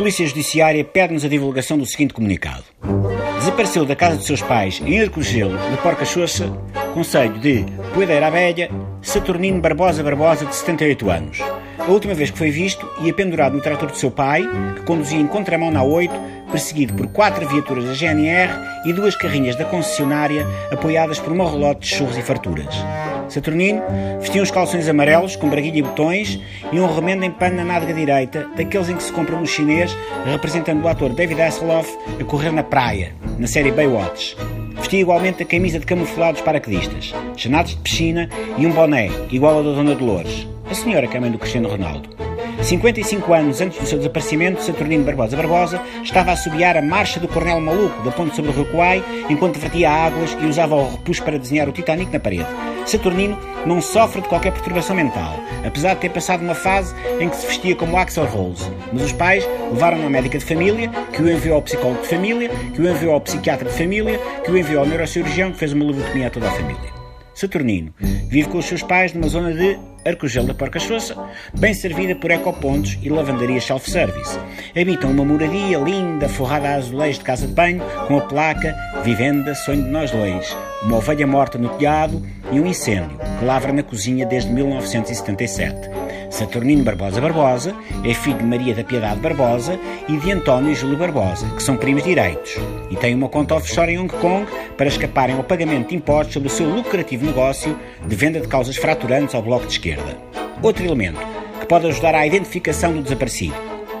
Polícia Judiciária pede-nos a divulgação do seguinte comunicado. Desapareceu da casa de seus pais, em Arcogelo, de Porca Xoxa, Conselho de Poedeira Abelha, Saturnino Barbosa Barbosa, de 78 anos. A última vez que foi visto, ia pendurado no trator do seu pai, que conduzia em contramão na 8, perseguido por quatro viaturas da GNR e duas carrinhas da concessionária, apoiadas por uma relote de churros e farturas. Saturnino vestia uns calções amarelos com braguilha e botões e um remendo em pano na nádega direita, daqueles em que se compra no chinês, representando o ator David Hasselhoff a correr na praia, na série Baywatch. Vestia igualmente a camisa de camuflados paraquedistas, chanados de piscina e um boné, igual ao da Dona Dolores, a senhora que é mãe do Cristiano Ronaldo. 55 anos antes do seu desaparecimento, Saturnino Barbosa Barbosa estava a assobiar a marcha do Cornel Maluco da ponte sobre o Rio enquanto vertia águas e usava o repuxo para desenhar o Titanic na parede. Saturnino não sofre de qualquer perturbação mental, apesar de ter passado uma fase em que se vestia como Axel Rose. Mas os pais levaram-no à médica de família, que o enviou ao psicólogo de família, que o enviou ao psiquiatra de família, que o enviou ao neurocirurgião, que fez uma lobotomia a toda a família. Saturnino vive com os seus pais numa zona de Arcogel da Porca Xoça, bem servida por ecopontos e lavandarias self-service. Habitam uma moradia linda, forrada a azulejos de casa de banho, com a placa Vivenda Sonho de Nós Dois, uma ovelha morta no telhado e um incêndio que lavra na cozinha desde 1977. Saturnino Barbosa Barbosa é filho de Maria da Piedade Barbosa e de António Júlio Barbosa, que são primos direitos, e tem uma conta offshore em Hong Kong para escaparem ao pagamento de impostos sobre o seu lucrativo negócio de venda de causas fraturantes ao Bloco de Esquerda. Outro elemento que pode ajudar à identificação do desaparecido.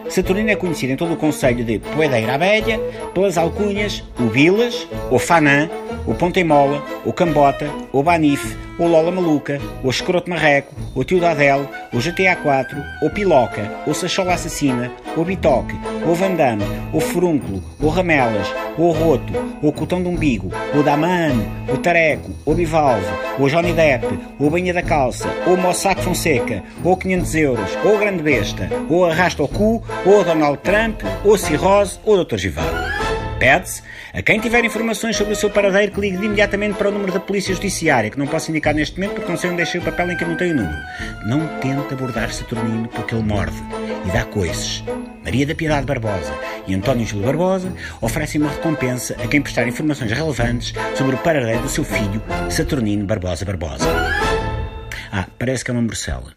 Saturnino é conhecido em todo o Conselho de Poedeira Abelha pelas alcunhas o Vilas, o Fanã, o Pontemola, o Cambota, o Banif, o Lola Maluca, o Escroto Marreco, o Tio Dadel, o GTA 4, o Piloca, o Sachola Assassina, o Bitoque, o Vandame, o Furúnculo, o Ramelas, o Roto, o Cotão de Umbigo, o Damano, o Tareco, o Bivalve, o Johnny Depp, o Banha da Calça, o Mossack Fonseca, o 500 euros, o Grande Besta, o Arrasta o Cu, o Donald Trump, o Cirrose, o Dr. Givaldo. Pede-se a quem tiver informações sobre o seu paradeiro que ligue de imediatamente para o número da Polícia Judiciária, que não posso indicar neste momento porque não sei onde deixei o papel em que eu não tenho o número. Não tente abordar Saturnino porque ele morde e dá coices. Maria da Piedade Barbosa e António Júlio Barbosa oferecem uma recompensa a quem prestar informações relevantes sobre o paradeiro do seu filho, Saturnino Barbosa Barbosa. Ah, parece que é uma morcela.